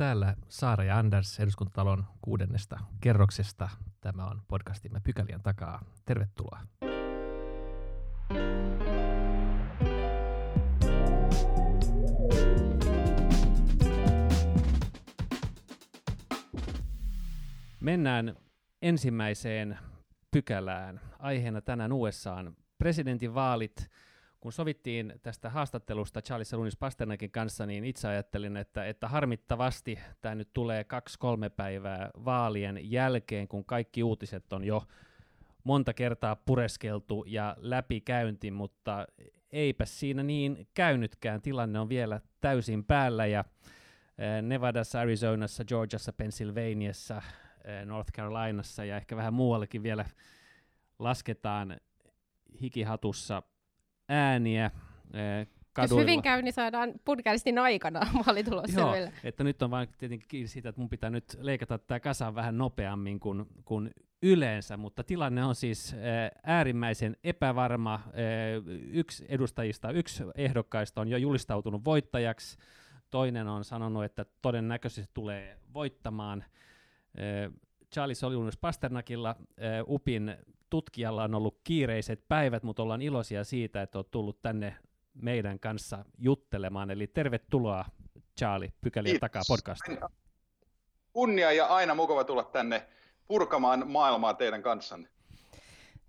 Täällä Saara ja Anders eduskuntatalon kuudennesta kerroksesta. Tämä on podcastimme Pykälien takaa. Tervetuloa. Mennään ensimmäiseen pykälään. Aiheena tänään USAn presidentinvaalit – kun sovittiin tästä haastattelusta Charles Lunis Pasternakin kanssa, niin itse ajattelin, että, että harmittavasti tämä nyt tulee kaksi-kolme päivää vaalien jälkeen, kun kaikki uutiset on jo monta kertaa pureskeltu ja läpikäynti, mutta eipä siinä niin käynytkään. Tilanne on vielä täysin päällä ja eh, Nevadassa, Arizonassa, Georgiassa, Pennsylvaniassa, eh, North Carolinassa ja ehkä vähän muuallekin vielä lasketaan hikihatussa ääniä kaduilla. Jos hyvin käy, niin saadaan podcastin aikana vaalitulos Joo, että nyt on vain tietenkin kiinni siitä, että mun pitää nyt leikata tämä kasaan vähän nopeammin kuin, kuin yleensä, mutta tilanne on siis äärimmäisen epävarma. Yksi edustajista, yksi ehdokkaista on jo julistautunut voittajaksi, toinen on sanonut, että todennäköisesti tulee voittamaan. Charlie Soljunus Pasternakilla UPin tutkijalla on ollut kiireiset päivät, mutta ollaan iloisia siitä, että olet tullut tänne meidän kanssa juttelemaan. Eli tervetuloa Charlie Pykälien takaa podcastiin. Kunnia ja aina mukava tulla tänne purkamaan maailmaa teidän kanssanne.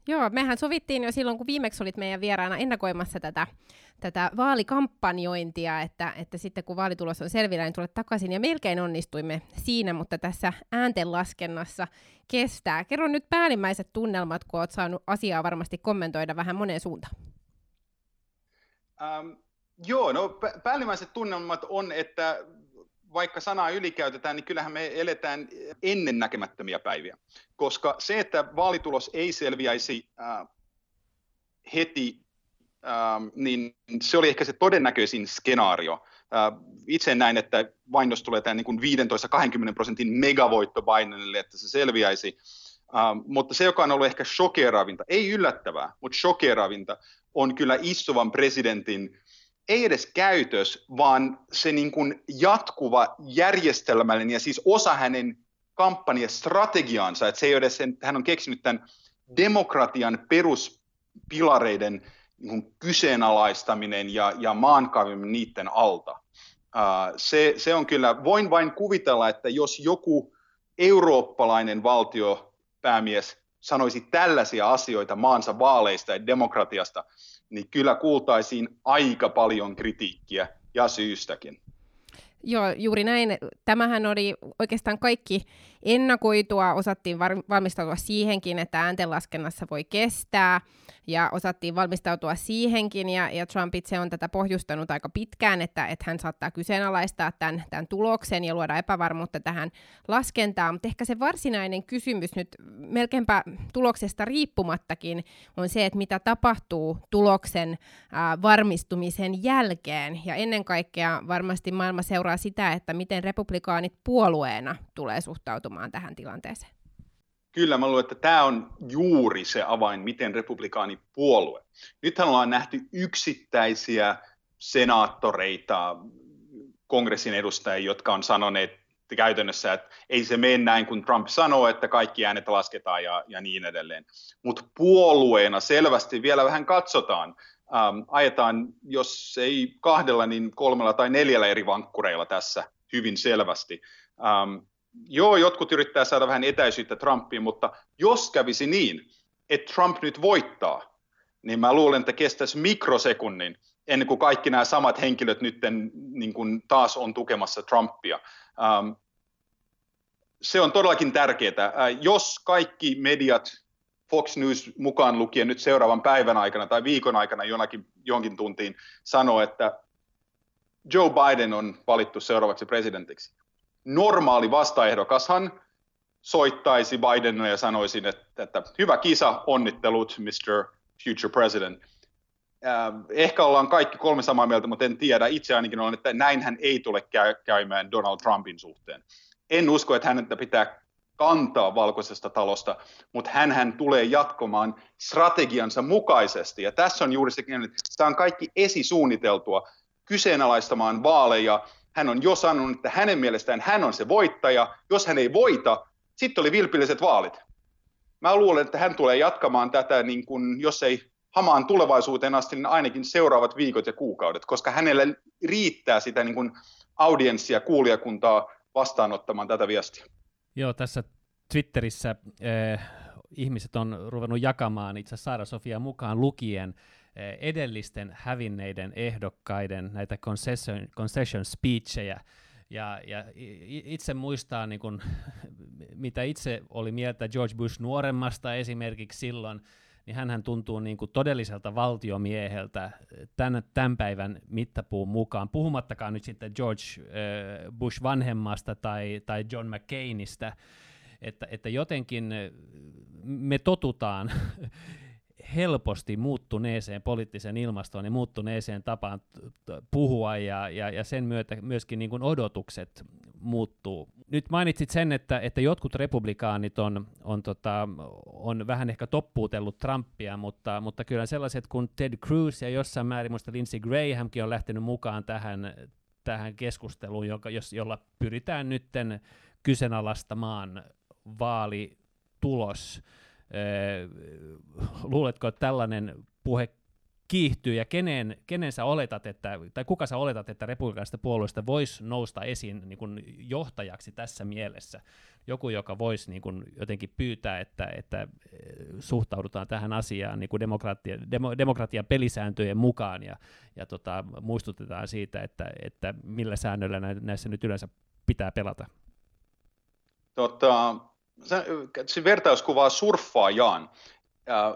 Joo, mehän sovittiin jo silloin, kun viimeksi olit meidän vieraana ennakoimassa tätä, tätä vaalikampanjointia, että, että sitten kun vaalitulos on selvillä, niin tulet takaisin. Ja melkein onnistuimme siinä, mutta tässä ääntenlaskennassa kestää. Kerro nyt päällimmäiset tunnelmat, kun olet saanut asiaa varmasti kommentoida vähän moneen suuntaan. Um, joo, no päällimmäiset tunnelmat on, että vaikka sanaa ylikäytetään, niin kyllähän me eletään ennennäkemättömiä päiviä. Koska se, että vaalitulos ei selviäisi äh, heti, äh, niin se oli ehkä se todennäköisin skenaario. Äh, itse näin, että vain jos tulee tämä niin 15-20 prosentin megavoitto Bidenille, että se selviäisi. Uh, mutta se, joka on ollut ehkä shokeravinta, ei yllättävää, mutta shokeravinta, on kyllä istuvan presidentin ei edes käytös, vaan se niin kuin jatkuva järjestelmällinen ja siis osa hänen kampanjastrategiaansa, että se ei ole sen, hän on keksinyt tämän demokratian peruspilareiden niin kuin kyseenalaistaminen ja, ja maankaviminen niiden alta. Se, se on kyllä, voin vain kuvitella, että jos joku eurooppalainen valtiopäämies sanoisi tällaisia asioita maansa vaaleista ja demokratiasta, niin kyllä kuultaisiin aika paljon kritiikkiä ja syystäkin. Joo, juuri näin. Tämähän oli oikeastaan kaikki ennakoitua, osattiin valmistautua siihenkin, että ääntenlaskennassa voi kestää, ja osattiin valmistautua siihenkin, ja, ja Trump itse on tätä pohjustanut aika pitkään, että, että hän saattaa kyseenalaistaa tämän, tämän tuloksen ja luoda epävarmuutta tähän laskentaan, mutta ehkä se varsinainen kysymys nyt melkeinpä tuloksesta riippumattakin on se, että mitä tapahtuu tuloksen äh, varmistumisen jälkeen, ja ennen kaikkea varmasti maailma seuraa sitä, että miten republikaanit puolueena tulee suhtautumaan tähän tilanteeseen. Kyllä, mä luulen, että tämä on juuri se avain, miten republikaanipuolue. Nythän ollaan nähty yksittäisiä senaattoreita, kongressin edustajia, jotka on sanoneet käytännössä, että ei se mene näin, kun Trump sanoo, että kaikki äänet lasketaan ja, ja niin edelleen. Mutta puolueena selvästi vielä vähän katsotaan, ähm, ajetaan, jos ei kahdella, niin kolmella tai neljällä eri vankkureilla tässä hyvin selvästi. Ähm, joo, jotkut yrittää saada vähän etäisyyttä Trumpiin, mutta jos kävisi niin, että Trump nyt voittaa, niin mä luulen, että kestäisi mikrosekunnin ennen kuin kaikki nämä samat henkilöt nyt niin kuin taas on tukemassa Trumpia. Ähm, se on todellakin tärkeää. Äh, jos kaikki mediat, Fox News mukaan lukien nyt seuraavan päivän aikana tai viikon aikana jonakin, jonkin tuntiin sanoo, että Joe Biden on valittu seuraavaksi presidentiksi, normaali vastaehdokashan soittaisi Bidenille ja sanoisin, että, että hyvä kisa, onnittelut Mr. Future President. Äh, ehkä ollaan kaikki kolme samaa mieltä, mutta en tiedä. Itse ainakin olen, että näinhän ei tule käymään Donald Trumpin suhteen. En usko, että hänettä pitää kantaa valkoisesta talosta, mutta hän tulee jatkomaan strategiansa mukaisesti. Ja tässä on juuri se, että tämä on kaikki esisuunniteltua kyseenalaistamaan vaaleja, hän on jo sanonut, että hänen mielestään hän on se voittaja. Jos hän ei voita, sitten oli vilpilliset vaalit. Mä luulen, että hän tulee jatkamaan tätä, niin kuin, jos ei hamaan tulevaisuuteen asti, niin ainakin seuraavat viikot ja kuukaudet, koska hänelle riittää sitä niin kuin audienssia, kuulijakuntaa vastaanottamaan tätä viestiä. Joo, tässä Twitterissä eh, ihmiset on ruvennut jakamaan itse Saara Sofia mukaan lukien edellisten hävinneiden ehdokkaiden näitä concession, concession speechejä, ja, ja itse muistaa, niin kun, mitä itse oli mieltä George Bush nuoremmasta esimerkiksi silloin, niin hän tuntuu niin kuin todelliselta valtiomieheltä tämän, tämän päivän mittapuun mukaan, puhumattakaan nyt sitten George äh, Bush vanhemmasta tai, tai John McCainista, että, että jotenkin me totutaan helposti muuttuneeseen poliittiseen ilmastoon ja muuttuneeseen tapaan puhua ja, ja, ja sen myötä myöskin niin kuin odotukset muuttuu. Nyt mainitsit sen, että, että jotkut republikaanit on, on, tota, on vähän ehkä toppuutellut Trumpia, mutta, mutta kyllä sellaiset kuin Ted Cruz ja jossain määrin muista Lindsey Grahamkin on lähtenyt mukaan tähän, tähän keskusteluun, joka, jos, jolla pyritään nytten kyseenalaistamaan vaalitulos luuletko, että tällainen puhe kiihtyy ja kenen, kenen sä oletat, että, tai kuka sä oletat, että republikaanista puolueesta voisi nousta esiin niin kuin johtajaksi tässä mielessä? Joku, joka voisi niin kuin jotenkin pyytää, että, että suhtaudutaan tähän asiaan niin demokratia, demo, demokratian pelisääntöjen mukaan ja, ja tota, muistutetaan siitä, että, että millä säännöillä näissä nyt yleensä pitää pelata. Tota, vertauskuvaa surffaajaan.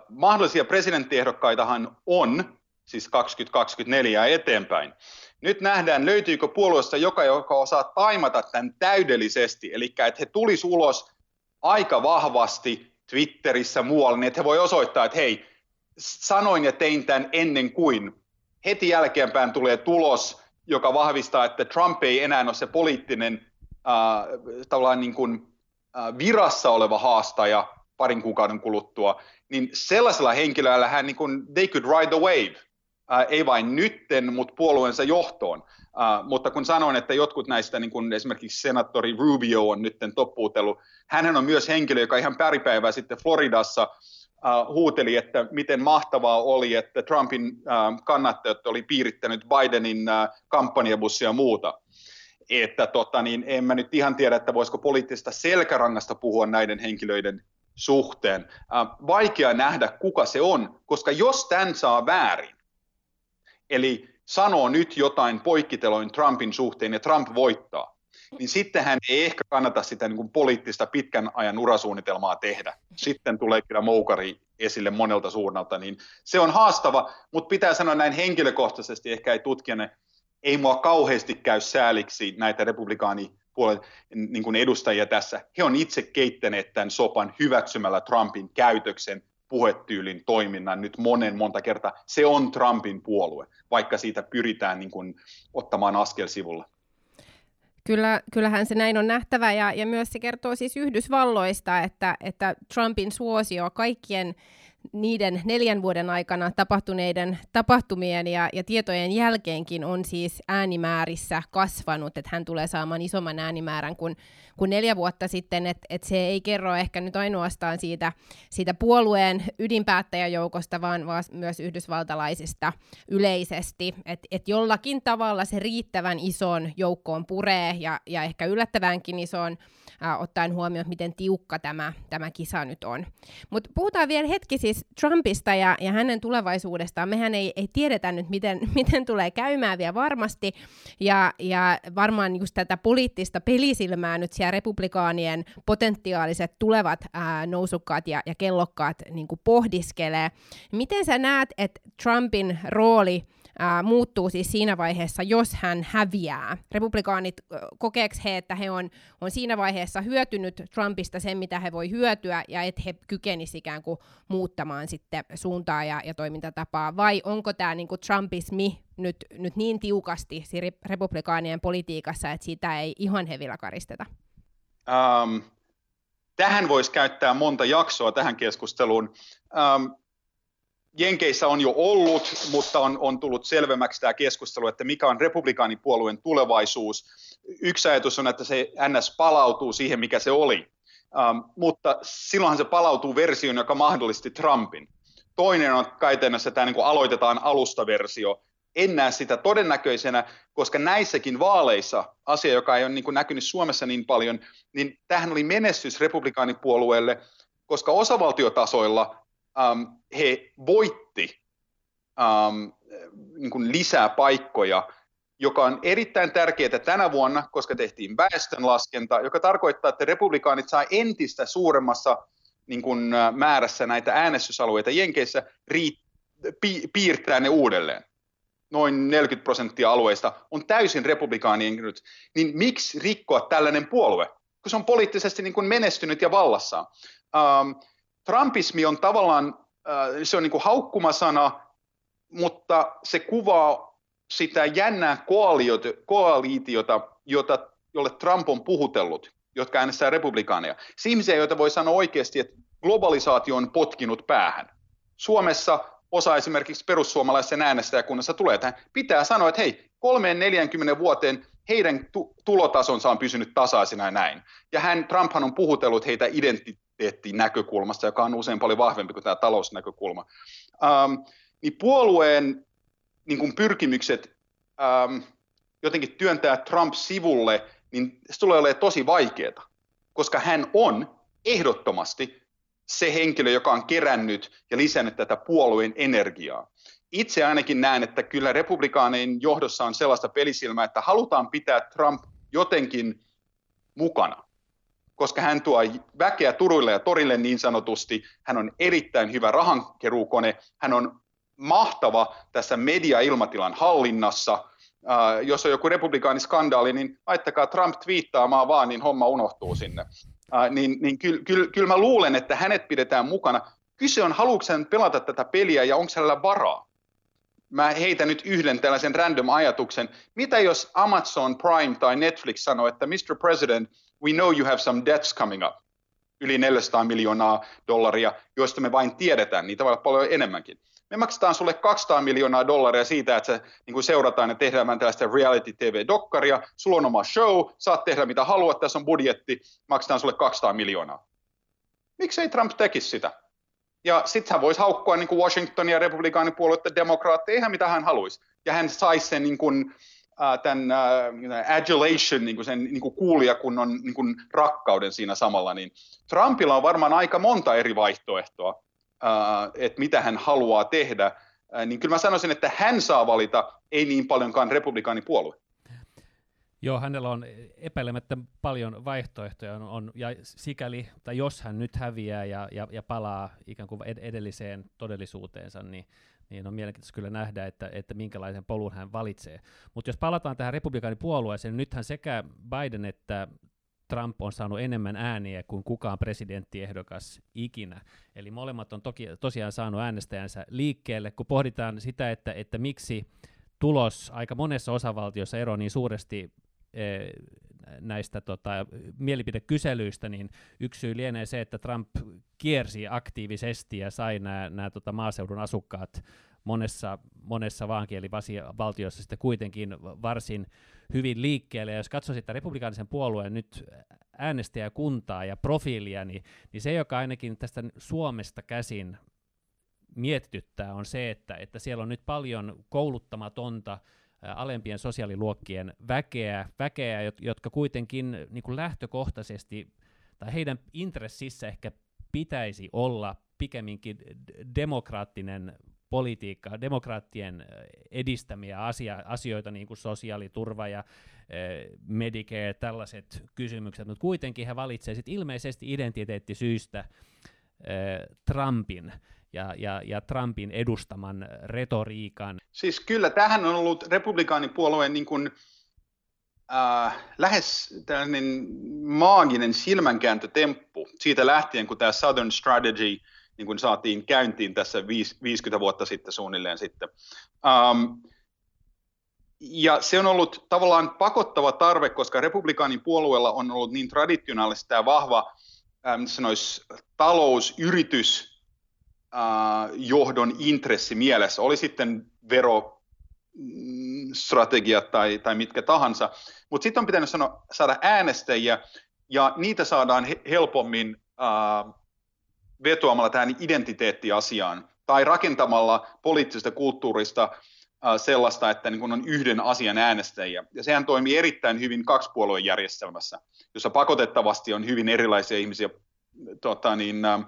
Mahdollisia presidenttiehdokkaitahan on, siis 2024 eteenpäin. Nyt nähdään, löytyykö puolueesta joka, joka osaa taimata tämän täydellisesti, eli että he tulisi ulos aika vahvasti Twitterissä muualla, niin että he voi osoittaa, että hei, sanoin ja tein tämän ennen kuin. Heti jälkeenpäin tulee tulos, joka vahvistaa, että Trump ei enää ole se poliittinen äh, tavallaan niin kuin, virassa oleva haastaja parin kuukauden kuluttua, niin sellaisella henkilöllä hän niin kuin, they could ride the wave, uh, ei vain nytten, mutta puolueensa johtoon. Uh, mutta kun sanoin, että jotkut näistä, niin kuin esimerkiksi senaattori Rubio on nyt toppuutellut, hän on myös henkilö, joka ihan päripäivää sitten Floridassa uh, huuteli, että miten mahtavaa oli, että Trumpin uh, kannattajat oli piirittänyt Bidenin uh, kampanjabussia ja muuta että tota, niin en mä nyt ihan tiedä, että voisiko poliittisesta selkärangasta puhua näiden henkilöiden suhteen. Äh, vaikea nähdä, kuka se on, koska jos tämän saa väärin, eli sanoo nyt jotain poikkiteloin Trumpin suhteen ja Trump voittaa, niin sitten hän ei ehkä kannata sitä niin kuin poliittista pitkän ajan urasuunnitelmaa tehdä. Sitten tulee kyllä moukari esille monelta suunnalta, niin se on haastava, mutta pitää sanoa näin henkilökohtaisesti, ehkä ei tutkijana ei mua kauheasti käy sääliksi näitä republikaanipuolen niin kuin edustajia tässä. He on itse keittäneet tämän sopan hyväksymällä Trumpin käytöksen, puhetyylin, toiminnan nyt monen monta kertaa. Se on Trumpin puolue, vaikka siitä pyritään niin kuin, ottamaan askel sivulla. Kyllä, kyllähän se näin on nähtävä ja, ja myös se kertoo siis Yhdysvalloista, että, että Trumpin suosio kaikkien niiden neljän vuoden aikana tapahtuneiden tapahtumien ja, ja tietojen jälkeenkin on siis äänimäärissä kasvanut, että hän tulee saamaan isomman äänimäärän kuin, kuin neljä vuotta sitten, että et se ei kerro ehkä nyt ainoastaan siitä, siitä puolueen ydinpäättäjäjoukosta, vaan, vaan myös yhdysvaltalaisista yleisesti, että et jollakin tavalla se riittävän ison joukkoon puree ja, ja ehkä yllättävänkin ison äh, ottaen huomioon, miten tiukka tämä, tämä kisa nyt on. Mutta puhutaan vielä hetki siis Trumpista ja, ja hänen tulevaisuudestaan. Mehän ei, ei tiedetä nyt, miten, miten tulee käymään vielä varmasti, ja, ja varmaan just tätä poliittista pelisilmää nyt siellä republikaanien potentiaaliset tulevat ää, nousukkaat ja, ja kellokkaat niin pohdiskelee. Miten sä näet, että Trumpin rooli ää, muuttuu siis siinä vaiheessa, jos hän häviää. Republikaanit, kokeeks he, että he on, on siinä vaiheessa hyötynyt Trumpista sen, mitä he voi hyötyä, ja että he kykenisivät ikään kuin muuttamaan sitten suuntaa ja, ja toimintatapaa, vai onko tämä niin Trumpismi nyt, nyt niin tiukasti republikaanien politiikassa, että sitä ei ihan hevillä karisteta? Um, tähän voisi käyttää monta jaksoa tähän keskusteluun. Um, Jenkeissä on jo ollut, mutta on, on tullut selvemmäksi tämä keskustelu, että mikä on republikaanipuolueen tulevaisuus. Yksi ajatus on, että se NS palautuu siihen, mikä se oli, um, mutta silloinhan se palautuu versioon, joka mahdollisti Trumpin. Toinen on käytännössä tämä niin aloitetaan alustaversio. En näe sitä todennäköisenä, koska näissäkin vaaleissa, asia joka ei ole niin kuin näkynyt Suomessa niin paljon, niin tähän oli menestys republikaanipuolueelle, koska osavaltiotasoilla um, he voitti um, niin kuin lisää paikkoja, joka on erittäin tärkeää tänä vuonna, koska tehtiin väestönlaskenta, joka tarkoittaa, että republikaanit saa entistä suuremmassa niin kuin, määrässä näitä äänestysalueita Jenkeissä rii, pi, piirtää ne uudelleen. Noin 40 prosenttia alueista on täysin republikaanien nyt. Niin miksi rikkoa tällainen puolue, kun se on poliittisesti niin kuin menestynyt ja vallassa? Um, Trumpismi on tavallaan, uh, se on niin kuin haukkumasana, mutta se kuvaa sitä jännää koalitiota, koalitiota jota, jolle Trump on puhutellut, jotka äänestää republikaaneja. Ihmisiä, joita voi sanoa oikeasti, että globalisaatio on potkinut päähän. Suomessa osa esimerkiksi perussuomalaisen äänestäjäkunnassa tulee tähän. Pitää sanoa, että hei, 3-40 vuoteen heidän tulotasonsa on pysynyt tasaisena ja näin. Ja hän, Trumphan on puhutellut heitä identiteettinäkökulmasta, joka on usein paljon vahvempi kuin tämä talousnäkökulma. Um, niin puolueen niin kuin pyrkimykset um, jotenkin työntää Trump sivulle, niin se tulee olemaan tosi vaikeaa, koska hän on ehdottomasti se henkilö, joka on kerännyt ja lisännyt tätä puolueen energiaa. Itse ainakin näen, että kyllä republikaanien johdossa on sellaista pelisilmää, että halutaan pitää Trump jotenkin mukana, koska hän tuo väkeä turuille ja torille niin sanotusti. Hän on erittäin hyvä rahankeruukone, hän on mahtava tässä media-ilmatilan hallinnassa – Uh, jos on joku republikaaniskandaali, niin laittakaa Trump twiittaamaan vaan, niin homma unohtuu sinne. Uh, niin niin kyllä kyl, kyl mä luulen, että hänet pidetään mukana. Kyse on, haluatko hän pelata tätä peliä ja onko hänellä varaa? Mä heitän nyt yhden tällaisen random ajatuksen. Mitä jos Amazon Prime tai Netflix sanoo, että Mr. President, we know you have some debts coming up. Yli 400 miljoonaa dollaria, joista me vain tiedetään, niitä voi olla paljon enemmänkin me maksetaan sulle 200 miljoonaa dollaria siitä, että se niin kuin seurataan ja tehdään tällaista reality TV-dokkaria, sulla on oma show, saat tehdä mitä haluat, tässä on budjetti, maksetaan sulle 200 miljoonaa. Miksei Trump tekisi sitä? Ja sitten hän voisi haukkua niin kuin Washingtonia ja republikaanipuolueiden demokraatteja ihan mitä hän haluaisi. Ja hän saisi sen niin kuin, tämän uh, adulation, niin kuin sen niin kuin kuulijakunnon niin kuin rakkauden siinä samalla. Niin Trumpilla on varmaan aika monta eri vaihtoehtoa että mitä hän haluaa tehdä, niin kyllä mä sanoisin, että hän saa valita, ei niin paljonkaan republikaanipuolue. Joo, hänellä on epäilemättä paljon vaihtoehtoja, on, on, ja sikäli, tai jos hän nyt häviää ja, ja, ja palaa ikään kuin edelliseen todellisuuteensa, niin, niin on mielenkiintoista kyllä nähdä, että, että minkälaisen polun hän valitsee. Mutta jos palataan tähän republikaanipuolueeseen, niin nythän sekä Biden että Trump on saanut enemmän ääniä kuin kukaan presidenttiehdokas ikinä. Eli molemmat on toki, tosiaan saanut äänestäjänsä liikkeelle, kun pohditaan sitä, että, että miksi tulos aika monessa osavaltiossa eroaa niin suuresti näistä tota, mielipidekyselyistä, niin yksi syy lienee se, että Trump kiersi aktiivisesti ja sai nämä tota, maaseudun asukkaat monessa, monessa vaankielivaltiossa sitten kuitenkin varsin hyvin liikkeelle. Ja jos katsoo sitä republikaanisen puolueen nyt äänestäjäkuntaa ja profiilia, niin, niin se, joka ainakin tästä Suomesta käsin mietityttää, on se, että, että siellä on nyt paljon kouluttamatonta alempien sosiaaliluokkien väkeä, väkeä jotka kuitenkin niin kuin lähtökohtaisesti, tai heidän intressissä ehkä pitäisi olla pikemminkin demokraattinen politiikkaa, demokraattien edistämiä asia, asioita, niin kuin sosiaaliturva ja Medicare, tällaiset kysymykset, mutta kuitenkin he valitsevat ilmeisesti identiteettisyistä Trumpin ja, ja, ja Trumpin edustaman retoriikan. Siis kyllä, tähän on ollut republikaanipuolueen niin kuin, äh, lähes tällainen maaginen silmänkääntötemppu siitä lähtien, kun tämä Southern Strategy – niin kuin saatiin käyntiin tässä 50 vuotta sitten suunnilleen sitten. Um, ja se on ollut tavallaan pakottava tarve, koska republikaanin puolueella on ollut niin traditionaalista ja vahva ähm, talousyritys johdon intressi mielessä, oli sitten vero strategiat tai, tai mitkä tahansa, mutta sitten on pitänyt sanoa, saada äänestäjiä, ja niitä saadaan helpommin äh, vetoamalla tähän identiteettiasiaan tai rakentamalla poliittisesta kulttuurista äh, sellaista, että niin kun on yhden asian äänestäjiä. Ja sehän toimii erittäin hyvin kaksipuolueen järjestelmässä, jossa pakotettavasti on hyvin erilaisia ihmisiä tota niin, äh,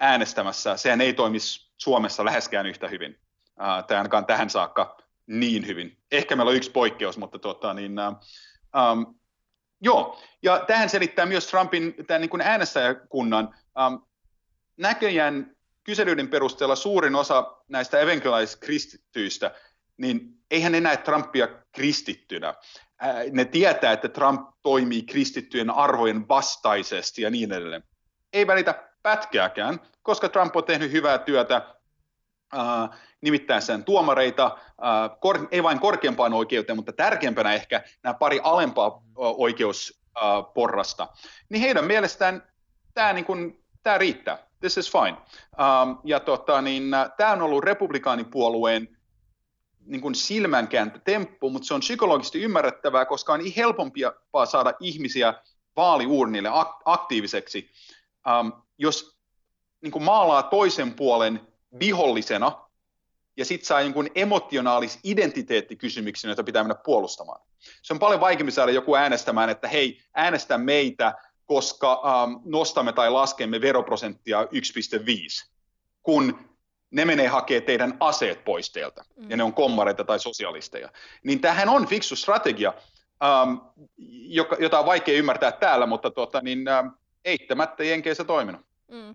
äänestämässä. Sehän ei toimi Suomessa läheskään yhtä hyvin, äh, tai ainakaan tähän saakka niin hyvin. Ehkä meillä on yksi poikkeus, mutta tota, niin, äh, um, Joo, ja tähän selittää myös Trumpin tämän niin kuin äänestäjäkunnan. Ähm, näköjään kyselyiden perusteella suurin osa näistä evankelaiskristityistä, niin eihän ne näe Trumpia kristittynä. Äh, ne tietää, että Trump toimii kristittyjen arvojen vastaisesti ja niin edelleen. Ei välitä pätkääkään, koska Trump on tehnyt hyvää työtä äh, nimittäessään tuomareita, äh, kor, ei vain korkeampaan oikeuteen, mutta tärkeämpänä ehkä nämä pari alempaa oikeusporrasta, niin heidän mielestään tämä niin tämä riittää. This is fine. Um, ja tota, niin, tämä on ollut republikaanipuolueen niin kuin silmänkääntötemppu, mutta se on psykologisesti ymmärrettävää, koska on helpompia saada ihmisiä vaaliurnille aktiiviseksi, um, jos niin kuin maalaa toisen puolen vihollisena ja sitten saa jonkun emotionaalis identiteettikysymyksen, joita pitää mennä puolustamaan. Se on paljon vaikeampi saada joku äänestämään, että hei, äänestä meitä, koska ähm, nostamme tai laskemme veroprosenttia 1,5, kun ne menee hakemaan teidän aseet pois teiltä, mm. ja ne on kommareita tai sosialisteja. Niin tähän on fiksu strategia, ähm, joka, jota on vaikea ymmärtää täällä, mutta tuota, niin, ähm, eittämättä Jenkeissä toiminut. Mm.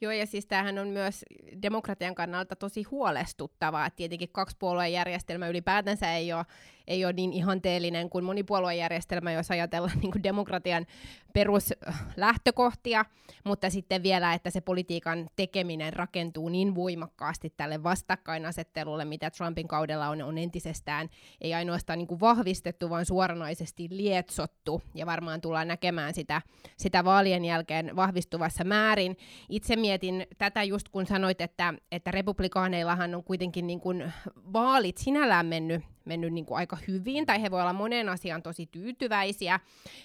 Joo, ja siis tämähän on myös demokratian kannalta tosi huolestuttavaa, että tietenkin kaksipuolueen järjestelmä ylipäätänsä ei ole ei ole niin ihanteellinen kuin monipuoluejärjestelmä, jos ajatellaan niin demokratian peruslähtökohtia, mutta sitten vielä, että se politiikan tekeminen rakentuu niin voimakkaasti tälle vastakkainasettelulle, mitä Trumpin kaudella on, on entisestään ei ainoastaan niin kuin vahvistettu, vaan suoranaisesti lietsottu, ja varmaan tullaan näkemään sitä, sitä vaalien jälkeen vahvistuvassa määrin. Itse mietin tätä just kun sanoit, että, että republikaaneillahan on kuitenkin niin kuin vaalit sinällään mennyt mennyt niin kuin aika hyvin, tai he voi olla monen asian tosi tyytyväisiä,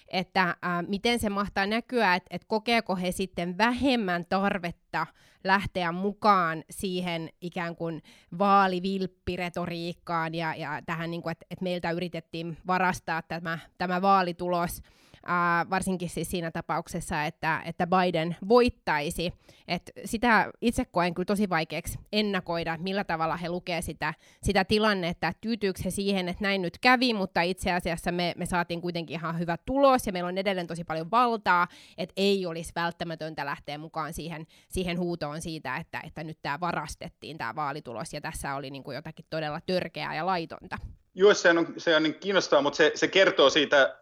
että ää, miten se mahtaa näkyä, että et kokeeko he sitten vähemmän tarvetta lähteä mukaan siihen ikään kuin vaalivilppiretoriikkaan ja, ja tähän, niin kuin, että, että meiltä yritettiin varastaa tämä, tämä vaalitulos, Uh, varsinkin siis siinä tapauksessa, että, että Biden voittaisi. Et sitä itse koen kyllä tosi vaikeaksi ennakoida, millä tavalla he lukee sitä, sitä tilannetta, että tyytyykö he siihen, että näin nyt kävi, mutta itse asiassa me, me saatiin kuitenkin ihan hyvä tulos ja meillä on edelleen tosi paljon valtaa, että ei olisi välttämätöntä lähteä mukaan siihen, siihen huutoon siitä, että, että nyt tämä varastettiin tämä vaalitulos ja tässä oli niin kuin jotakin todella törkeää ja laitonta. Joo, se on, se on niin kiinnostavaa, mutta se, se kertoo siitä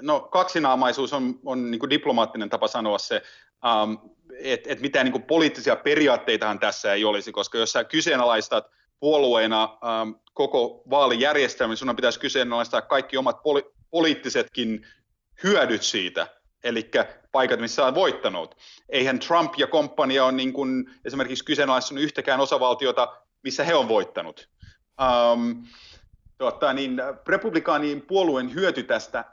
no kaksinaamaisuus on, on niin kuin diplomaattinen tapa sanoa se, um, että et mitään niin kuin poliittisia periaatteitahan tässä ei olisi, koska jos sä kyseenalaistat puolueena um, koko vaalijärjestelmän, niin sun pitäisi kyseenalaistaa kaikki omat poli- poliittisetkin hyödyt siitä, eli paikat, missä on voittanut. Eihän Trump ja komppania ole niin kuin esimerkiksi kyseenalaistanut yhtäkään osavaltiota, missä he on voittanut. Um, tuota, niin, republikaanien puolueen hyöty tästä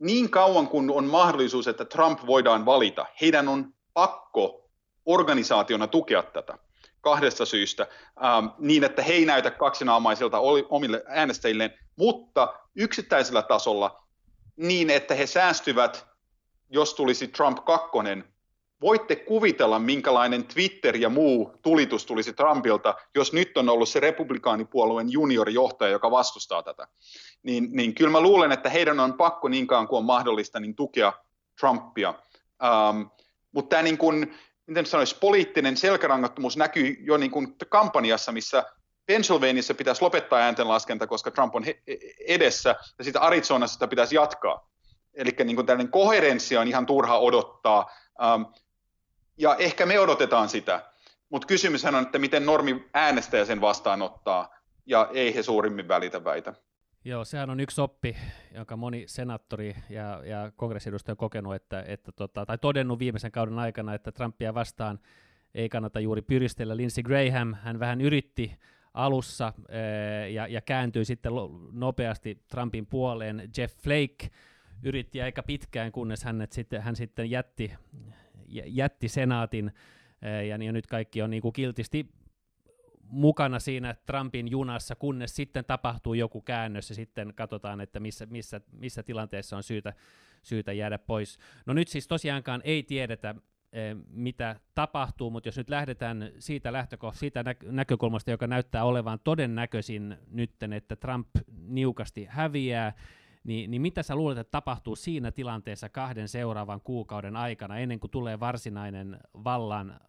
niin kauan kuin on mahdollisuus, että Trump voidaan valita, heidän on pakko organisaationa tukea tätä kahdesta syystä, ähm, niin että he ei näytä kaksinaamaisilta omille äänestäjilleen, mutta yksittäisellä tasolla niin, että he säästyvät, jos tulisi Trump kakkonen, voitte kuvitella, minkälainen Twitter ja muu tulitus tulisi Trumpilta, jos nyt on ollut se republikaanipuolueen juniorijohtaja, joka vastustaa tätä. Niin, niin kyllä mä luulen, että heidän on pakko niin kauan kuin on mahdollista niin tukea Trumpia. Um, mutta tämä niin kuin, miten sanoisi, poliittinen selkärangattomuus näkyy jo niin kuin kampanjassa, missä Pennsylvaniassa pitäisi lopettaa ääntenlaskenta, koska Trump on he- edessä, ja sitten Arizonassa sitä pitäisi jatkaa. Eli niin tällainen koherenssi on ihan turha odottaa. Um, ja ehkä me odotetaan sitä, mutta kysymys on, että miten normi äänestäjä sen vastaanottaa, ja ei he suurimmin välitä väitä. Joo, sehän on yksi oppi, jonka moni senaattori ja, ja kongressiedustaja on kokenut, että, että tota, tai todennut viimeisen kauden aikana, että Trumpia vastaan ei kannata juuri pyristellä. Lindsey Graham, hän vähän yritti alussa ja, ja kääntyi sitten nopeasti Trumpin puoleen. Jeff Flake yritti aika pitkään, kunnes hän, sitten, hän sitten jätti, jätti senaatin, ja, ja nyt kaikki on niin kuin kiltisti mukana siinä Trumpin junassa, kunnes sitten tapahtuu joku käännös ja sitten katsotaan, että missä, missä, missä tilanteessa on syytä, syytä jäädä pois. No nyt siis tosiaankaan ei tiedetä, eh, mitä tapahtuu, mutta jos nyt lähdetään siitä lähtökohdasta, siitä nä- näkökulmasta, joka näyttää olevan todennäköisin nytten, että Trump niukasti häviää, niin, niin mitä sä luulet, että tapahtuu siinä tilanteessa kahden seuraavan kuukauden aikana, ennen kuin tulee varsinainen vallan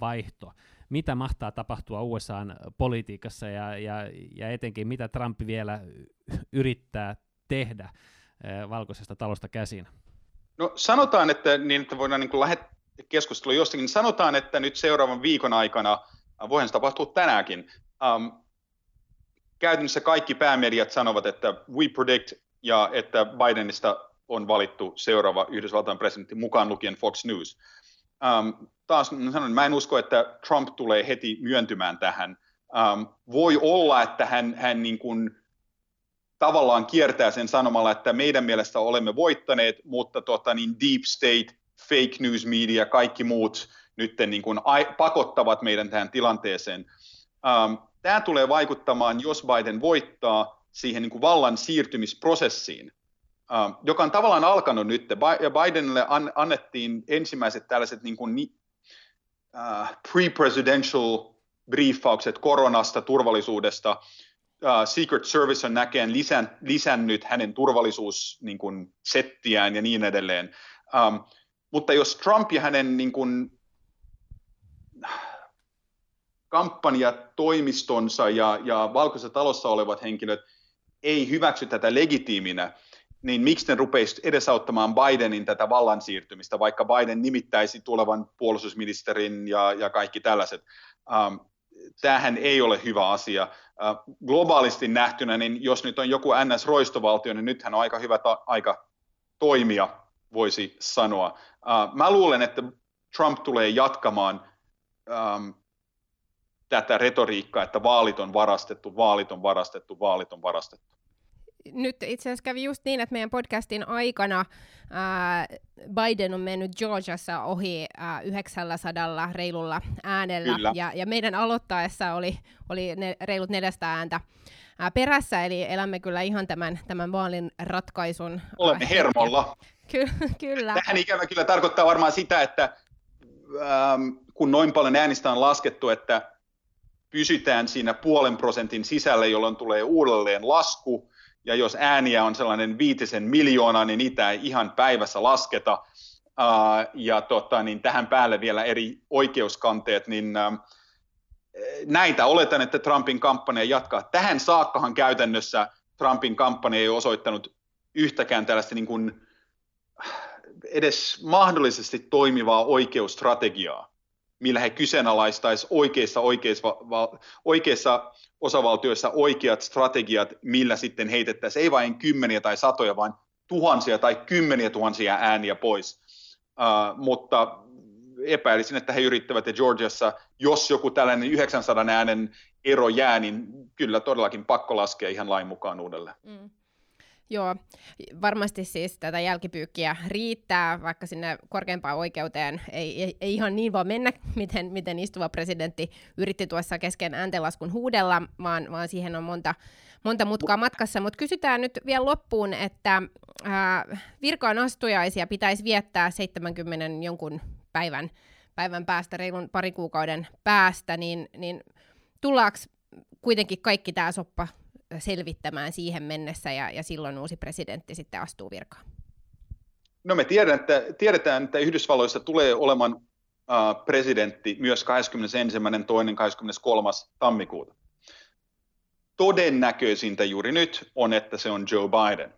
vaihto? Mitä mahtaa tapahtua USAn politiikassa ja, ja, ja etenkin mitä Trump vielä yrittää tehdä eh, valkoisesta talosta käsin? No sanotaan, että, niin, että voidaan niin lähettää keskustelu jostakin, niin sanotaan, että nyt seuraavan viikon aikana, äh, voihan se tapahtua tänäänkin, um, käytännössä kaikki päämediat sanovat, että we predict ja että Bidenista on valittu seuraava Yhdysvaltain presidentti mukaan lukien Fox News. Um, taas sanon, mä en usko, että Trump tulee heti myöntymään tähän. Um, voi olla, että hän, hän niin kuin tavallaan kiertää sen sanomalla, että meidän mielestä olemme voittaneet, mutta tota, niin deep state, fake news media, kaikki muut nyt niin kuin pakottavat meidän tähän tilanteeseen. Um, tämä tulee vaikuttamaan, jos Biden voittaa, siihen niin kuin vallan siirtymisprosessiin, uh, joka on tavallaan alkanut nyt. Bidenille an, annettiin ensimmäiset tällaiset niin kuin, uh, pre-presidential briefaukset koronasta, turvallisuudesta. Uh, Secret Service on näkeen lisän, lisännyt hänen turvallisuussettiään niin ja niin edelleen. Um, mutta jos Trump ja hänen niin kuin, kampanjatoimistonsa ja, ja valkoisessa talossa olevat henkilöt ei hyväksy tätä legitiiminä, niin miksi ne rupeisi edesauttamaan Bidenin tätä vallan siirtymistä, vaikka Biden nimittäisi tulevan puolustusministerin ja, ja kaikki tällaiset. Um, tämähän ei ole hyvä asia. Uh, globaalisti nähtynä, niin jos nyt on joku NS-roistovaltio, niin nythän on aika hyvä ta- aika toimia, voisi sanoa. Uh, mä luulen, että Trump tulee jatkamaan um, tätä retoriikkaa, että vaalit on varastettu, vaalit on varastettu, vaalit on varastettu nyt itse asiassa kävi just niin, että meidän podcastin aikana ää, Biden on mennyt Georgiassa ohi ää, 900 reilulla äänellä, ja, ja meidän aloittaessa oli, oli ne, reilut 400 ääntä ää, perässä, eli elämme kyllä ihan tämän, tämän vaalin ratkaisun. Olemme hermolla. Ky- kyllä. Tähän ikävä kyllä tarkoittaa varmaan sitä, että ähm, kun noin paljon äänistä on laskettu, että pysytään siinä puolen prosentin sisällä, jolloin tulee uudelleen lasku, ja jos ääniä on sellainen viitisen miljoonaa, niin niitä ei ihan päivässä lasketa, ja tota, niin tähän päälle vielä eri oikeuskanteet, niin näitä oletan, että Trumpin kampanja jatkaa. Tähän saakkahan käytännössä Trumpin kampanja ei osoittanut yhtäkään tällaista niin kuin edes mahdollisesti toimivaa oikeusstrategiaa millä he kyseenalaistaisi oikeissa, oikeissa, oikeissa osavaltioissa oikeat strategiat, millä sitten heitettäisiin ei vain kymmeniä tai satoja, vaan tuhansia tai kymmeniä tuhansia ääniä pois. Uh, mutta epäilisin, että he yrittävät, ja Georgiassa, jos joku tällainen 900 äänen ero jää, niin kyllä todellakin pakko laskea ihan lain mukaan uudelleen. Mm. Joo, varmasti siis tätä jälkipyykkiä riittää, vaikka sinne korkeimpaan oikeuteen ei, ei, ei ihan niin vaan mennä, miten, miten istuva presidentti yritti tuossa kesken ääntenlaskun huudella, vaan, vaan siihen on monta, monta mutkaa matkassa. Mutta kysytään nyt vielä loppuun, että ää, virkaan astujaisia pitäisi viettää 70 jonkun päivän, päivän päästä, reilun pari kuukauden päästä, niin, niin tullaanko kuitenkin kaikki tämä soppa selvittämään siihen mennessä ja, ja silloin uusi presidentti sitten astuu virkaan? No me tiedetään, että, tiedetään, että Yhdysvalloissa tulee olemaan presidentti myös 21. 2. 23. tammikuuta. Todennäköisintä juuri nyt on, että se on Joe Biden.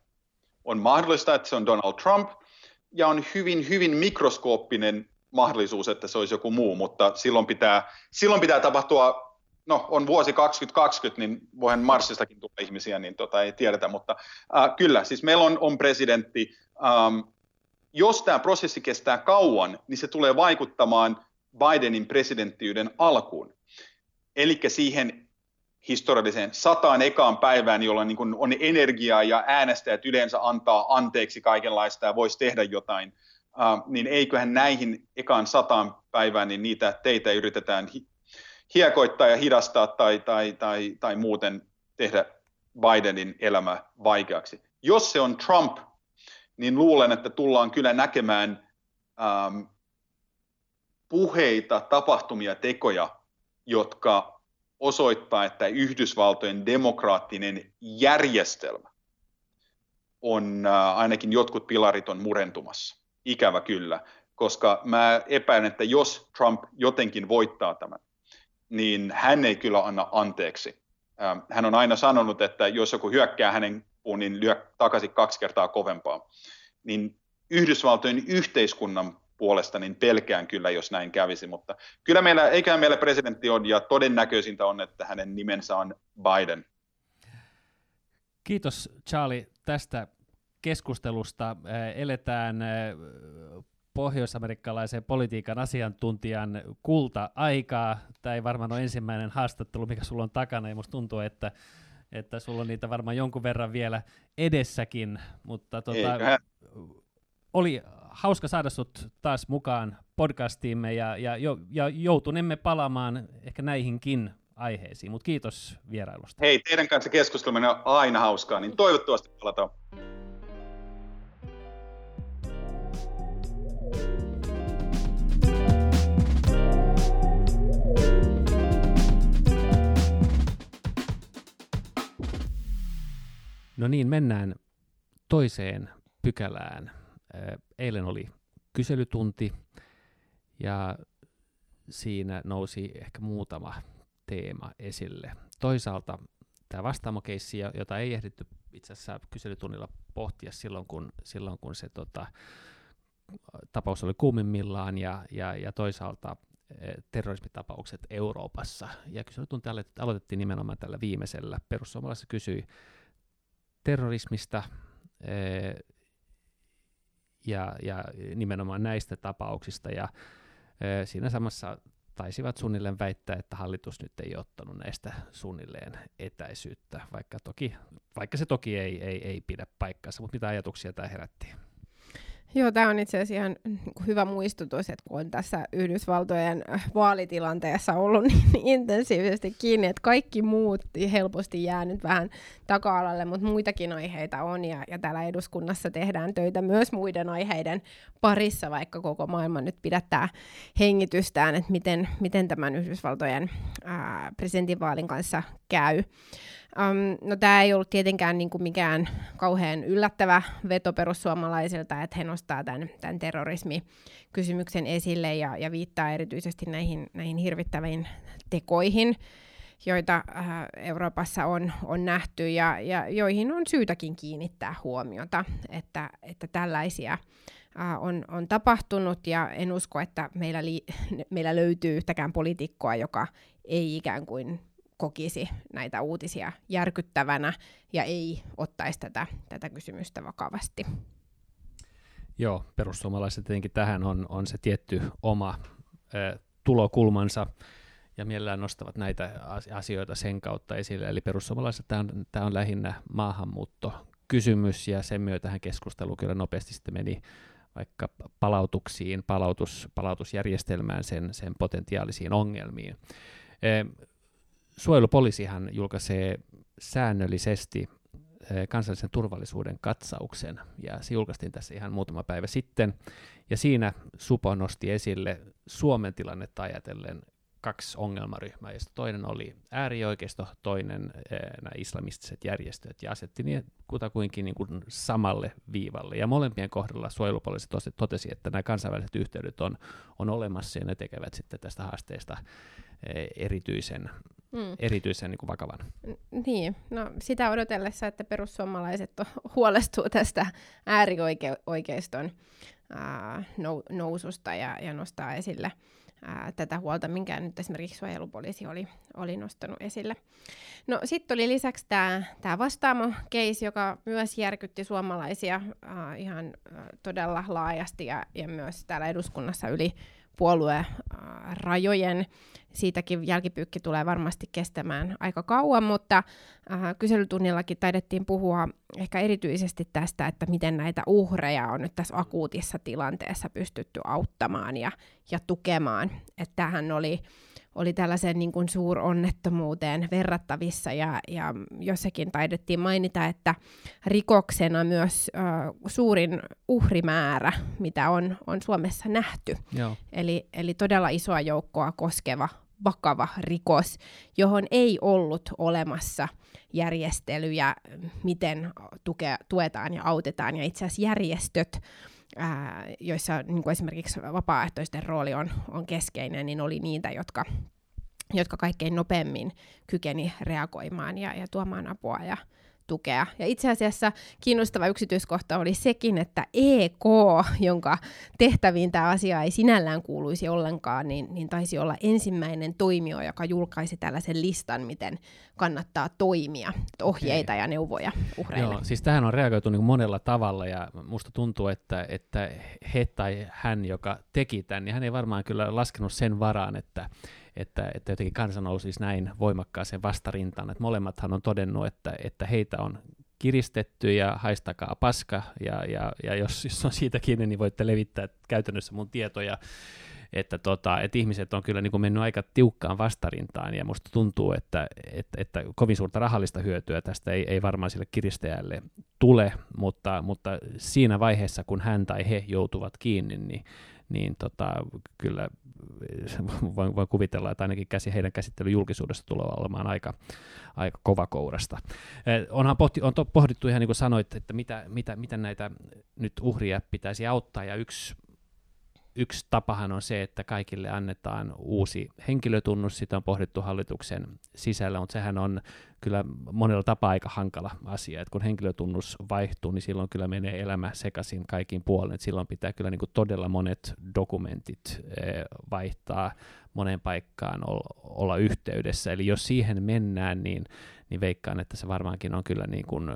On mahdollista, että se on Donald Trump, ja on hyvin, hyvin mikroskooppinen mahdollisuus, että se olisi joku muu, mutta silloin pitää, silloin pitää tapahtua no on vuosi 2020, niin voihan Marsistakin tulla ihmisiä, niin tota ei tiedetä, mutta äh, kyllä, siis meillä on, on presidentti. Ähm, jos tämä prosessi kestää kauan, niin se tulee vaikuttamaan Bidenin presidenttiyden alkuun. Eli siihen historialliseen sataan ekaan päivään, jolloin niin on energiaa ja äänestäjät yleensä antaa anteeksi kaikenlaista ja voisi tehdä jotain, niin eiköhän näihin ekaan sataan päivään, niin niitä teitä yritetään hiekoittaa ja hidastaa tai, tai, tai, tai muuten tehdä Bidenin elämä vaikeaksi. Jos se on Trump, niin luulen, että tullaan kyllä näkemään ähm, puheita, tapahtumia, tekoja, jotka osoittaa, että Yhdysvaltojen demokraattinen järjestelmä on äh, ainakin jotkut pilarit on murentumassa. Ikävä kyllä, koska mä epäilen, että jos Trump jotenkin voittaa tämän, niin hän ei kyllä anna anteeksi. Ähm, hän on aina sanonut, että jos joku hyökkää hänen puun, niin lyö takaisin kaksi kertaa kovempaa. Niin Yhdysvaltojen yhteiskunnan puolesta niin pelkään kyllä, jos näin kävisi, mutta kyllä meillä, eiköhän meillä presidentti on, ja todennäköisintä on, että hänen nimensä on Biden. Kiitos Charlie tästä keskustelusta. Eletään pohjoisamerikkalaisen politiikan asiantuntijan kulta-aikaa. Tämä ei varmaan ole ensimmäinen haastattelu, mikä sulla on takana, ja musta tuntuu, että, että sulla on niitä varmaan jonkun verran vielä edessäkin, mutta tota, oli hauska saada sut taas mukaan podcastiimme, ja, ja, ja joutunemme palaamaan ehkä näihinkin aiheisiin, mutta kiitos vierailusta. Hei, teidän kanssa keskusteluminen on aina hauskaa, niin toivottavasti palataan. No niin, mennään toiseen pykälään. Eilen oli kyselytunti ja siinä nousi ehkä muutama teema esille. Toisaalta tämä vastaamokeissi, jota ei ehditty itse asiassa kyselytunnilla pohtia silloin, kun, silloin, kun se tota, tapaus oli kuumimmillaan, ja, ja, ja toisaalta terrorismitapaukset Euroopassa. Ja kyselytunti aloitettiin nimenomaan tällä viimeisellä. Perussuomalaiset kysyi terrorismista eh, ja, ja nimenomaan näistä tapauksista. Ja eh, siinä samassa taisivat suunnilleen väittää, että hallitus nyt ei ottanut näistä suunnilleen etäisyyttä, vaikka, toki, vaikka se toki ei, ei, ei pidä paikkansa, mutta mitä ajatuksia tämä herätti? Joo, tämä on itse asiassa ihan niinku hyvä muistutus, että kun on tässä Yhdysvaltojen äh, vaalitilanteessa ollut niin intensiivisesti kiinni, että kaikki muut helposti jää nyt vähän taka-alalle, mutta muitakin aiheita on, ja, ja täällä eduskunnassa tehdään töitä myös muiden aiheiden parissa, vaikka koko maailma nyt pidättää hengitystään, että miten, miten tämän Yhdysvaltojen ää, presidentinvaalin kanssa käy. Um, no tämä ei ollut tietenkään niinku mikään kauhean yllättävä veto perussuomalaisilta, että he nostaa tämän, tämän terrorismikysymyksen esille ja, ja viittaa erityisesti näihin, näihin hirvittäviin tekoihin, joita äh, Euroopassa on, on nähty ja, ja joihin on syytäkin kiinnittää huomiota, että, että tällaisia äh, on, on tapahtunut. Ja en usko, että meillä, li, meillä löytyy yhtäkään poliitikkoa, joka ei ikään kuin kokisi näitä uutisia järkyttävänä ja ei ottaisi tätä, tätä kysymystä vakavasti. Joo, perussuomalaiset tietenkin tähän on, on se tietty oma ö, tulokulmansa ja mielellään nostavat näitä asioita sen kautta esille. Eli perussuomalaiset tämä on, tämä on lähinnä maahanmuuttokysymys ja sen myötähän keskustelu kyllä nopeasti sitten meni vaikka palautuksiin, palautus, palautusjärjestelmään, sen, sen potentiaalisiin ongelmiin suojelupoliisihan julkaisee säännöllisesti eh, kansallisen turvallisuuden katsauksen, ja se julkaistiin tässä ihan muutama päivä sitten, ja siinä Supo nosti esille Suomen tilannetta ajatellen kaksi ongelmaryhmää, joista toinen oli äärioikeisto, toinen eh, nämä islamistiset järjestöt, ja asetti ne kutakuinkin niin kuin samalle viivalle. Ja molempien kohdalla suojelupoliisi totesi, että nämä kansainväliset yhteydet on, on olemassa, ja ne tekevät sitten tästä haasteesta eh, erityisen mm. erityisen niin kuin vakavan. Niin, no sitä odotellessa, että perussuomalaiset huolestuu tästä äärioikeiston ää, noususta ja, ja nostaa esille ää, tätä huolta, minkä nyt esimerkiksi suojelupoliisi oli, oli nostanut esille. No sitten oli lisäksi tämä vastaamo-case, joka myös järkytti suomalaisia ää, ihan ää, todella laajasti ja, ja myös täällä eduskunnassa yli puoluerajojen. Siitäkin jälkipyykki tulee varmasti kestämään aika kauan, mutta äh, kyselytunnillakin taidettiin puhua ehkä erityisesti tästä, että miten näitä uhreja on nyt tässä akuutissa tilanteessa pystytty auttamaan ja, ja tukemaan. Että tämähän oli oli tällaiseen niin kuin suuronnettomuuteen verrattavissa ja, ja jossakin taidettiin mainita, että rikoksena myös äh, suurin uhrimäärä, mitä on, on Suomessa nähty. Joo. Eli, eli todella isoa joukkoa koskeva vakava rikos, johon ei ollut olemassa järjestelyjä, miten tuke, tuetaan ja autetaan. Ja itse asiassa järjestöt ää, joissa niin kuin esimerkiksi vapaaehtoisten rooli on, on keskeinen, niin oli niitä, jotka, jotka kaikkein nopeammin kykeni reagoimaan ja, ja tuomaan apua ja tukea. Ja itse asiassa kiinnostava yksityiskohta oli sekin, että EK, jonka tehtäviin tämä asia ei sinällään kuuluisi ollenkaan, niin, niin taisi olla ensimmäinen toimija, joka julkaisi tällaisen listan, miten kannattaa toimia, ohjeita okay. ja neuvoja uhreille. Joo, siis tähän on reagoitu niin monella tavalla ja musta tuntuu, että, että he tai hän, joka teki tämän, niin hän ei varmaan kyllä laskenut sen varaan, että että, että jotenkin kansa nousisi näin voimakkaaseen vastarintaan. Että molemmathan on todennut, että, että heitä on kiristetty ja haistakaa paska, ja, ja, ja jos, jos on siitä kiinni, niin voitte levittää käytännössä mun tietoja, että, tota, että ihmiset on kyllä niin kuin mennyt aika tiukkaan vastarintaan, ja musta tuntuu, että, että, että kovin suurta rahallista hyötyä tästä ei, ei varmaan sille kiristäjälle tule, mutta, mutta siinä vaiheessa, kun hän tai he joutuvat kiinni, niin, niin tota, kyllä voin, voin kuvitella, että ainakin käsi, heidän käsittely julkisuudessa tulee olemaan aika, aika kovakourasta. Eh, onhan pohti, on to, pohdittu ihan niin kuin sanoit, että mitä, mitä, mitä näitä nyt uhria pitäisi auttaa, ja yksi yksi tapahan on se, että kaikille annetaan uusi henkilötunnus, sitä on pohdittu hallituksen sisällä, mutta sehän on kyllä monella tapaa aika hankala asia, että kun henkilötunnus vaihtuu, niin silloin kyllä menee elämä sekaisin kaikin puolin, että silloin pitää kyllä niin kuin todella monet dokumentit eh, vaihtaa moneen paikkaan olla yhteydessä, eli jos siihen mennään, niin, niin veikkaan, että se varmaankin on kyllä niin kuin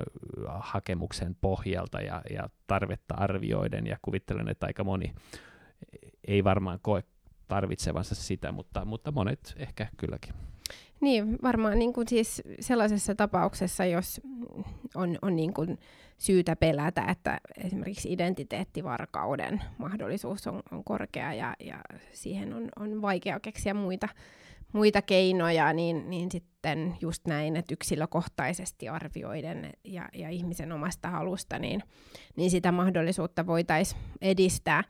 hakemuksen pohjalta ja, ja tarvetta arvioiden, ja kuvittelen, että aika moni ei varmaan koe tarvitsevansa sitä, mutta, mutta monet ehkä kylläkin. Niin, varmaan niin kuin siis sellaisessa tapauksessa, jos on, on niin kuin syytä pelätä, että esimerkiksi identiteettivarkauden mahdollisuus on, on korkea ja, ja siihen on, on vaikea keksiä muita muita keinoja, niin, niin sitten just näin, että yksilökohtaisesti arvioiden ja, ja ihmisen omasta halusta, niin, niin sitä mahdollisuutta voitaisiin edistää.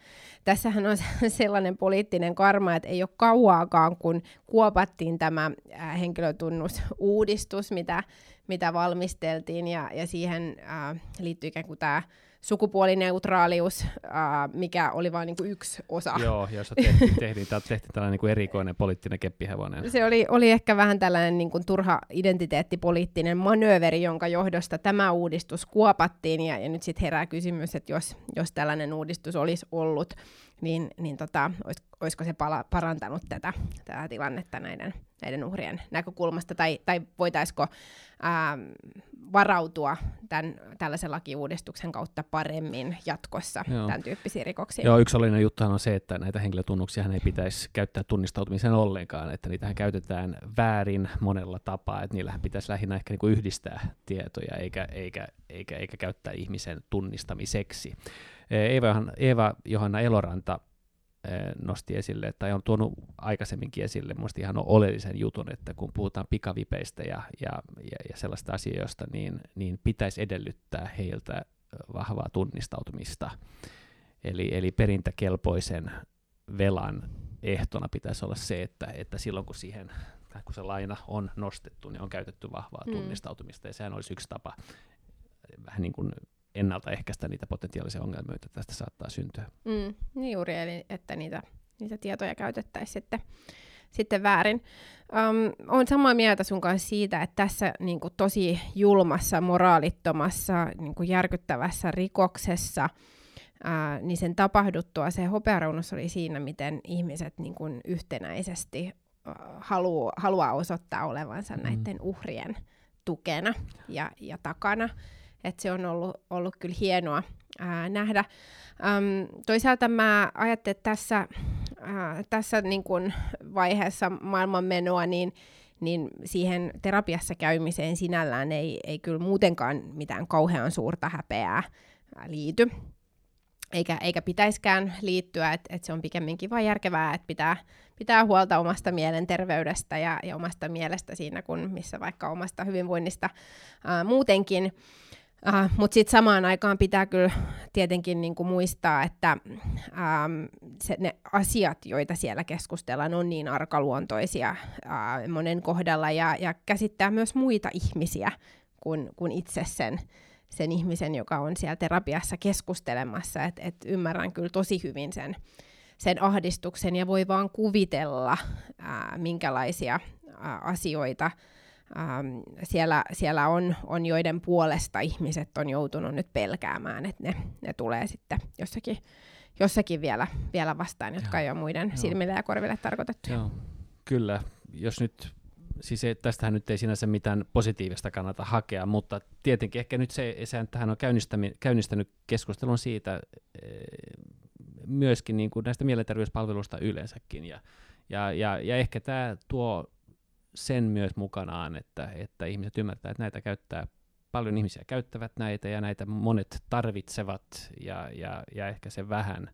Tässähän on sellainen poliittinen karma, että ei ole kauaakaan, kun kuopattiin tämä henkilötunnusuudistus, mitä, mitä valmisteltiin, ja, ja siihen äh, liittyy ikään kuin tämä sukupuolineutraalius, äh, mikä oli vain niin yksi osa. Joo, jossa tehtiin, tehtiin, tehtiin tällainen niin kuin erikoinen poliittinen keppihevonen. Se oli, oli ehkä vähän tällainen niin kuin turha identiteettipoliittinen manööveri, jonka johdosta tämä uudistus kuopattiin, ja, ja nyt sitten herää kysymys, että jos, jos tällainen uudistus olisi ollut, niin, niin tota, olis, olisiko se pala, parantanut tätä, tätä tilannetta näiden, näiden uhrien näkökulmasta, tai, tai voitaisiko ää, varautua tämän, tällaisen lakiuudistuksen kautta paremmin jatkossa Joo. tämän tyyppisiin rikoksiin. Joo, yksi oleellinen juttuhan on se, että näitä henkilötunnuksia ei pitäisi käyttää tunnistautumiseen ollenkaan, että niitähän käytetään väärin monella tapaa, että niillähän pitäisi lähinnä ehkä niinku yhdistää tietoja, eikä, eikä, eikä, eikä käyttää ihmisen tunnistamiseksi. Eeva, Eeva Johanna Eloranta nosti esille, tai on tuonut aikaisemminkin esille minusta ihan oleellisen jutun, että kun puhutaan pikavipeistä ja, ja, ja, ja sellaista asioista, niin, niin pitäisi edellyttää heiltä vahvaa tunnistautumista. Eli, eli perintäkelpoisen velan ehtona pitäisi olla se, että, että silloin kun siihen kun se laina on nostettu, niin on käytetty vahvaa mm. tunnistautumista, ja sehän olisi yksi tapa vähän niin kuin ennaltaehkäistä niitä potentiaalisia ongelmia, joita tästä saattaa syntyä. Mm, niin juuri, eli että niitä, niitä tietoja käytettäisiin sitten, sitten väärin. Um, olen samaa mieltä sun kanssa siitä, että tässä niin kuin, tosi julmassa, moraalittomassa, niin kuin, järkyttävässä rikoksessa, ää, niin sen tapahduttua se hopeareunus oli siinä, miten ihmiset niin kuin, yhtenäisesti haluaa, haluaa osoittaa olevansa mm. näiden uhrien tukena ja, ja takana että se on ollut, ollut kyllä hienoa ää, nähdä. Äm, toisaalta mä ajattelin, että tässä äh, tässä niin kun vaiheessa maailmanmenoa, niin, niin siihen terapiassa käymiseen sinällään ei, ei kyllä muutenkaan mitään kauhean suurta häpeää liity. Eikä, eikä pitäiskään liittyä, että et se on pikemminkin vain järkevää, että pitää, pitää huolta omasta mielenterveydestä ja, ja omasta mielestä siinä, kun missä vaikka omasta hyvinvoinnista ää, muutenkin. Uh, Mutta sitten samaan aikaan pitää kyllä tietenkin niinku muistaa, että ähm, se, ne asiat, joita siellä keskustellaan, on niin arkaluontoisia äh, monen kohdalla ja, ja käsittää myös muita ihmisiä kuin, kuin itse sen, sen ihmisen, joka on siellä terapiassa keskustelemassa. Et, et ymmärrän kyllä tosi hyvin sen, sen ahdistuksen ja voi vaan kuvitella, äh, minkälaisia äh, asioita – ähm, siellä, siellä on, on, joiden puolesta ihmiset on joutunut nyt pelkäämään, että ne, ne tulee sitten jossakin, jossakin vielä, vielä vastaan, jotka Joo. ei ole muiden Joo. silmille ja korville tarkoitettu. Joo, kyllä. Jos nyt, siis ei, tästähän nyt ei sinänsä mitään positiivista kannata hakea, mutta tietenkin ehkä nyt se, se että hän on käynnistänyt keskustelun siitä e, myöskin niin kuin näistä mielenterveyspalveluista yleensäkin, ja, ja, ja, ja ehkä tämä tuo sen myös mukanaan, että, että ihmiset ymmärtää, että näitä käyttää paljon ihmisiä käyttävät näitä ja näitä monet tarvitsevat ja, ja, ja ehkä se vähän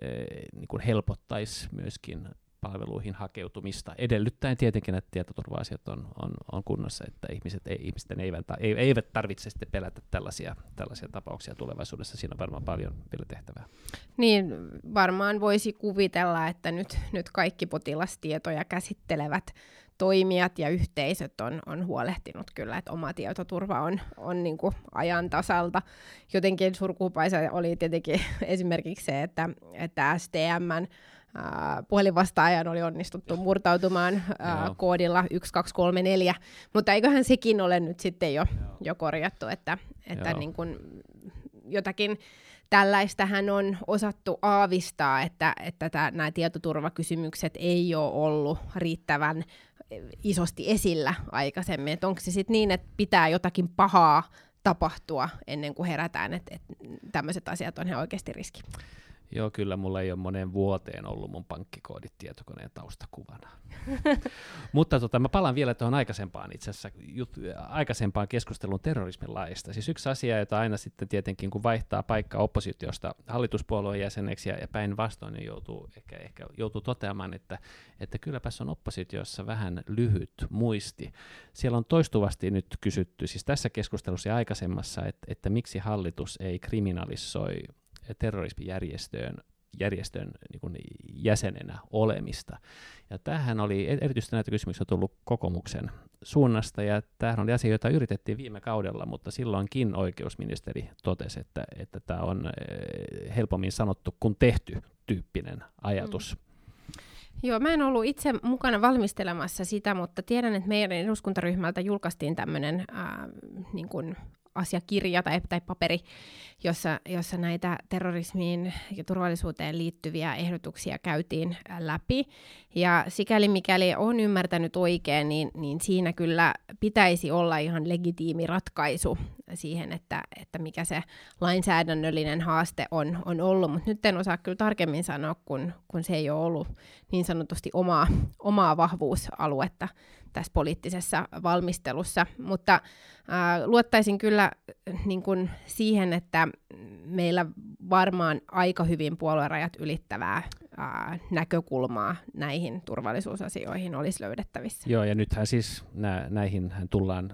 e, niin kuin helpottaisi myöskin palveluihin hakeutumista, edellyttäen tietenkin, että tietoturva-asiat on, on, on kunnossa, että ihmiset, ei, ihmisten eivät, eivät tarvitse sitten pelätä tällaisia, tällaisia tapauksia tulevaisuudessa. Siinä on varmaan paljon vielä tehtävää. Niin, varmaan voisi kuvitella, että nyt, nyt kaikki potilastietoja käsittelevät toimijat ja yhteisöt on, on huolehtinut kyllä, että oma tietoturva on, on niin kuin ajan tasalta. Jotenkin surkuupaisa oli tietenkin esimerkiksi se, että, että STMn puhelinvastaajan oli onnistuttu murtautumaan ää, koodilla 1234, mutta eiköhän sekin ole nyt sitten jo, jo korjattu, että, että niin kuin jotakin tällaistähän on osattu aavistaa, että, että nämä tietoturvakysymykset ei ole ollut riittävän isosti esillä aikaisemmin. Että onko se sitten niin, että pitää jotakin pahaa tapahtua ennen kuin herätään, että, että tämmöiset asiat on ihan oikeasti riski. Joo, kyllä mulla ei ole moneen vuoteen ollut mun pankkikoodit tietokoneen taustakuvana. Mutta tota, mä palaan vielä tuohon aikaisempaan itse asiassa, jut, aikaisempaan keskustelun terrorismin laista. Siis yksi asia, jota aina sitten tietenkin, kun vaihtaa paikkaa oppositiosta hallituspuolueen jäseneksi ja, ja päinvastoin, niin joutuu, ehkä, ehkä joutuu toteamaan, että, että kylläpäs on oppositiossa vähän lyhyt muisti. Siellä on toistuvasti nyt kysytty, siis tässä keskustelussa ja aikaisemmassa, että, että miksi hallitus ei kriminalisoi terrorismijärjestöön järjestön niin jäsenenä olemista. Ja tähän oli e-, erityisesti näitä kysymyksiä tullut kokomuksen suunnasta, ja tämähän oli asia, jota yritettiin viime kaudella, mutta silloinkin oikeusministeri totesi, että, että tämä on eh, helpommin sanottu kuin tehty tyyppinen ajatus. Mm. Joo, mä en ollut itse mukana valmistelemassa sitä, mutta tiedän, että meidän eduskuntaryhmältä julkaistiin tämmöinen äh, niin asiakirja tai, tai paperi, jossa, jossa näitä terrorismiin ja turvallisuuteen liittyviä ehdotuksia käytiin läpi. Ja sikäli mikäli on ymmärtänyt oikein, niin, niin siinä kyllä pitäisi olla ihan legitiimi ratkaisu siihen, että, että mikä se lainsäädännöllinen haaste on, on ollut. Mutta nyt en osaa kyllä tarkemmin sanoa, kun, kun se ei ole ollut niin sanotusti omaa, omaa vahvuusaluetta tässä poliittisessa valmistelussa, mutta äh, luottaisin kyllä niin kuin siihen, että meillä varmaan aika hyvin puoluerajat ylittävää äh, näkökulmaa näihin turvallisuusasioihin olisi löydettävissä. Joo, ja nythän siis nä- näihin tullaan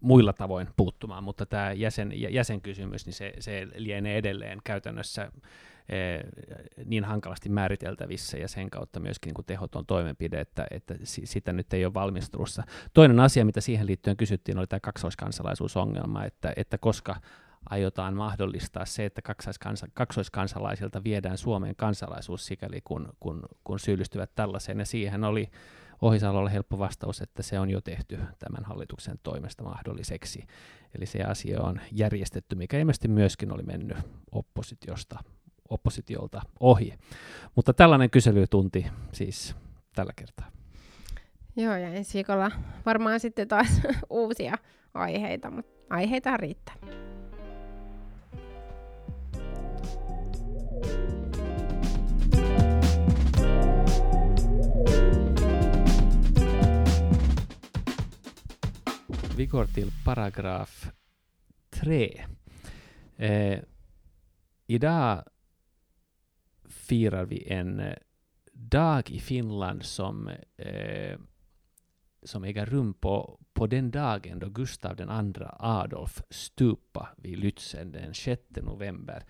muilla tavoin puuttumaan, mutta tämä jäsen, jäsenkysymys, niin se, se lienee edelleen käytännössä niin hankalasti määriteltävissä ja sen kautta myöskin niin kuin tehoton toimenpide, että, että sitä nyt ei ole valmistelussa. Toinen asia, mitä siihen liittyen kysyttiin, oli tämä kaksoiskansalaisuusongelma, että, että koska aiotaan mahdollistaa se, että kaksoiskansalaisilta viedään Suomen kansalaisuus sikäli kun, kun, kun syyllistyvät tällaiseen, ja siihen oli Ohisalolla helppo vastaus, että se on jo tehty tämän hallituksen toimesta mahdolliseksi. Eli se asia on järjestetty, mikä ilmeisesti myöskin oli mennyt oppositiosta oppositiolta ohi. Mutta tällainen kyselytunti siis tällä kertaa. Joo, ja ensi viikolla varmaan sitten taas uusia aiheita, mutta aiheita riittää. Vi går till paragraf 3. Eh, idag firar vi en eh, dag i Finland som, eh, som äger rum på, på den dagen då Gustav II Adolf stupa vid Lützen den 6 november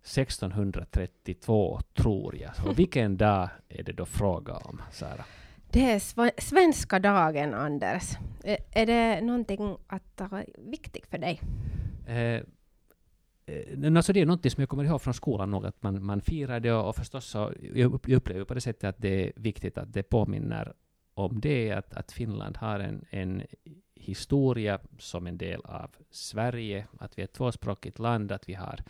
1632, tror jag. Och vilken dag är det då fråga om, Sara? Det är sv svenska dagen, Anders. Är, det någonting att ta viktigt för dig? Eh, Eh, men alltså det är något som jag kommer ihåg från skolan nog, att man, man firar det och, och förstås så jag upplever på det sättet att det är viktigt att det påminner om det, att, att Finland har en, en historia som en del av Sverige, att vi är ett tvåspråkigt land, att vi har,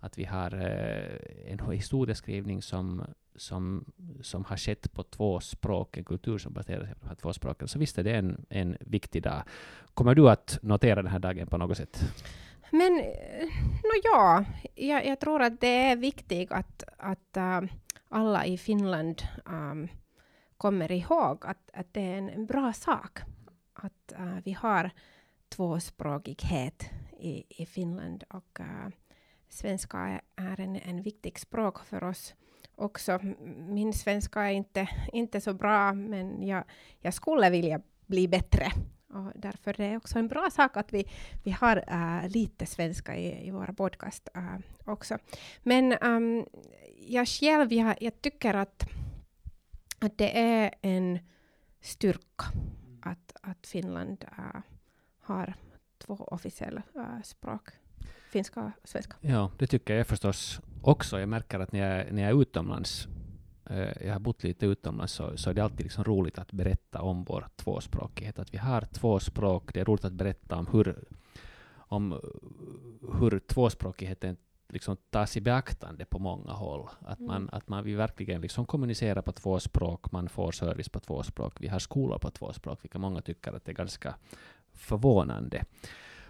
att vi har eh, en historieskrivning som, som, som har skett på två språk, en kultur som baserar sig på de här två språken. Så visst är det en, en viktig dag. Kommer du att notera den här dagen på något sätt? Men eh, no, ja, jag, jag tror att det är viktigt att, att äh, alla i Finland um, kommer ihåg att, att det är en, en bra sak att äh, vi har tvåspråkighet i, i Finland och äh, svenska är, är en, en viktig språk för oss också. Min svenska är inte, inte så bra, men jag, jag skulle vilja bli bättre. Och därför är det också en bra sak att vi, vi har äh, lite svenska i, i våra podcast äh, också. Men ähm, jag själv, jag, jag tycker att, att det är en styrka att, att Finland äh, har två officiella äh, språk finska och svenska. Ja, det tycker jag förstås också. Jag märker att när jag, när jag är utomlands jag har bott lite utomlands, så, så är det alltid liksom roligt att berätta om vår tvåspråkighet. Att vi har två språk. Det är roligt att berätta om hur, om hur tvåspråkigheten liksom tas i beaktande på många håll. Att man, mm. att man vi verkligen liksom kommunicerar på två språk, man får service på två språk. Vi har skolor på två språk, vilket många tycker att det är ganska förvånande.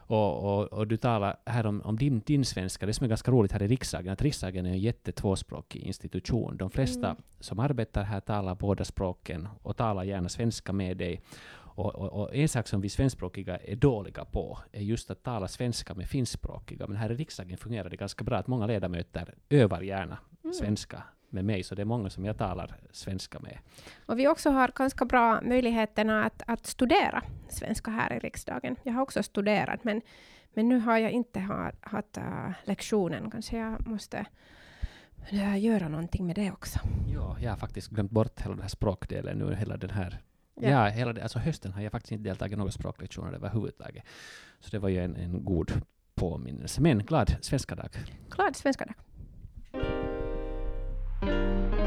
Och, och, och, du talar här om, om din, din svenska, det som är ganska roligt här i riksdagen, att riksdagen är en jättetvåspråkig institution. De flesta mm. som arbetar här talar båda språken och talar gärna svenska med dig. Och, och, och, en sak som vi svenskspråkiga är dåliga på är just att tala svenska med finskspråkiga. Men här i riksdagen fungerar det ganska bra att många ledamöter övar gärna mm. svenska med mig, så det är många som jag talar svenska med. Och vi också har ganska bra möjligheterna att, att studera svenska här i riksdagen. Jag har också studerat, men, men nu har jag inte ha, haft uh, lektionen. Kanske jag måste uh, göra någonting med det också. Ja, jag har faktiskt glömt bort hela den här språkdelen nu, hela den här Ja. ja, hela det, alltså hösten har jag faktiskt inte deltagit i några språklektioner överhuvudtaget. Så det var ju en, en god påminnelse. Men glad svenska dag. Glad svenska dag. Thank you.